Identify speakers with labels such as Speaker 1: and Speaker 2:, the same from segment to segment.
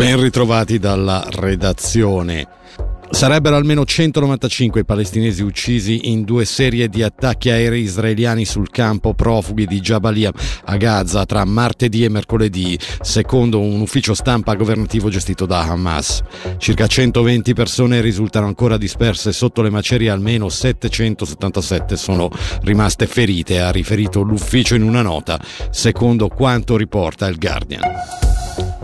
Speaker 1: Ben ritrovati dalla redazione. Sarebbero almeno 195 i palestinesi uccisi in due serie di attacchi aerei israeliani sul campo profughi di Jabalia a Gaza tra martedì e mercoledì, secondo un ufficio stampa governativo gestito da Hamas. Circa 120 persone risultano ancora disperse sotto le macerie, almeno 777 sono rimaste ferite, ha riferito l'ufficio in una nota, secondo quanto riporta il Guardian.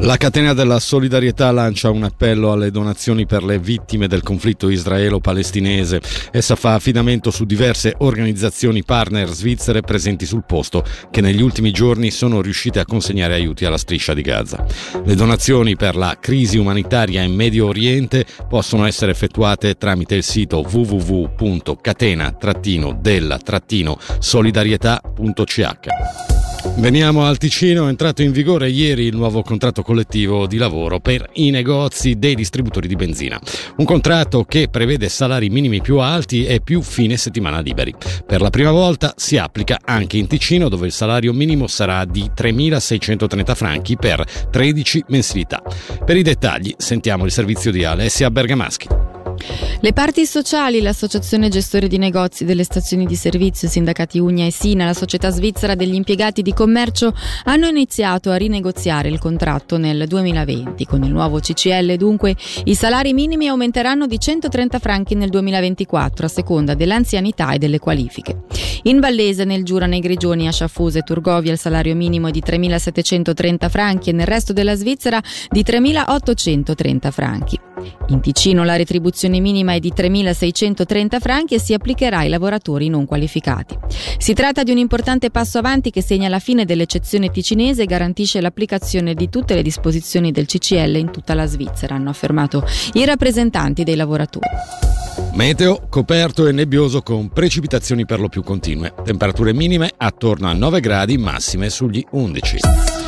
Speaker 1: La catena della solidarietà lancia un appello alle donazioni per le vittime del conflitto israelo-palestinese. Essa fa affidamento su diverse organizzazioni partner svizzere presenti sul posto che negli ultimi giorni sono riuscite a consegnare aiuti alla striscia di Gaza. Le donazioni per la crisi umanitaria in Medio Oriente possono essere effettuate tramite il sito www.catena-della-solidarietà.ch. Veniamo al Ticino, è entrato in vigore ieri il nuovo contratto collettivo di lavoro per i negozi dei distributori di benzina. Un contratto che prevede salari minimi più alti e più fine settimana liberi. Per la prima volta si applica anche in Ticino dove il salario minimo sarà di 3.630 franchi per 13 mensilità. Per i dettagli sentiamo il servizio di Alessia Bergamaschi.
Speaker 2: Le parti sociali, l'Associazione Gestori di Negozi delle Stazioni di Servizio, Sindacati Ugna e Sina, la Società Svizzera degli Impiegati di Commercio hanno iniziato a rinegoziare il contratto nel 2020. Con il nuovo CCL dunque i salari minimi aumenteranno di 130 franchi nel 2024 a seconda dell'anzianità e delle qualifiche. In Vallese, nel Giura, nei Grigioni, a Sciaffuse e Turgovia il salario minimo è di 3.730 franchi e nel resto della Svizzera di 3.830 franchi. In Ticino la retribuzione minima è di 3.630 franchi e si applicherà ai lavoratori non qualificati. Si tratta di un importante passo avanti che segna la fine dell'eccezione ticinese e garantisce l'applicazione di tutte le disposizioni del CCL in tutta la Svizzera, hanno affermato i rappresentanti dei lavoratori.
Speaker 1: Meteo coperto e nebbioso con precipitazioni per lo più continue. Temperature minime attorno a 9 gradi, massime sugli 11.